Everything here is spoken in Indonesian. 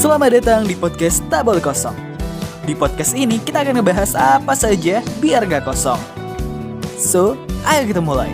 Selamat datang di podcast Tabel Kosong. Di podcast ini kita akan ngebahas apa saja biar gak kosong. So, ayo kita mulai.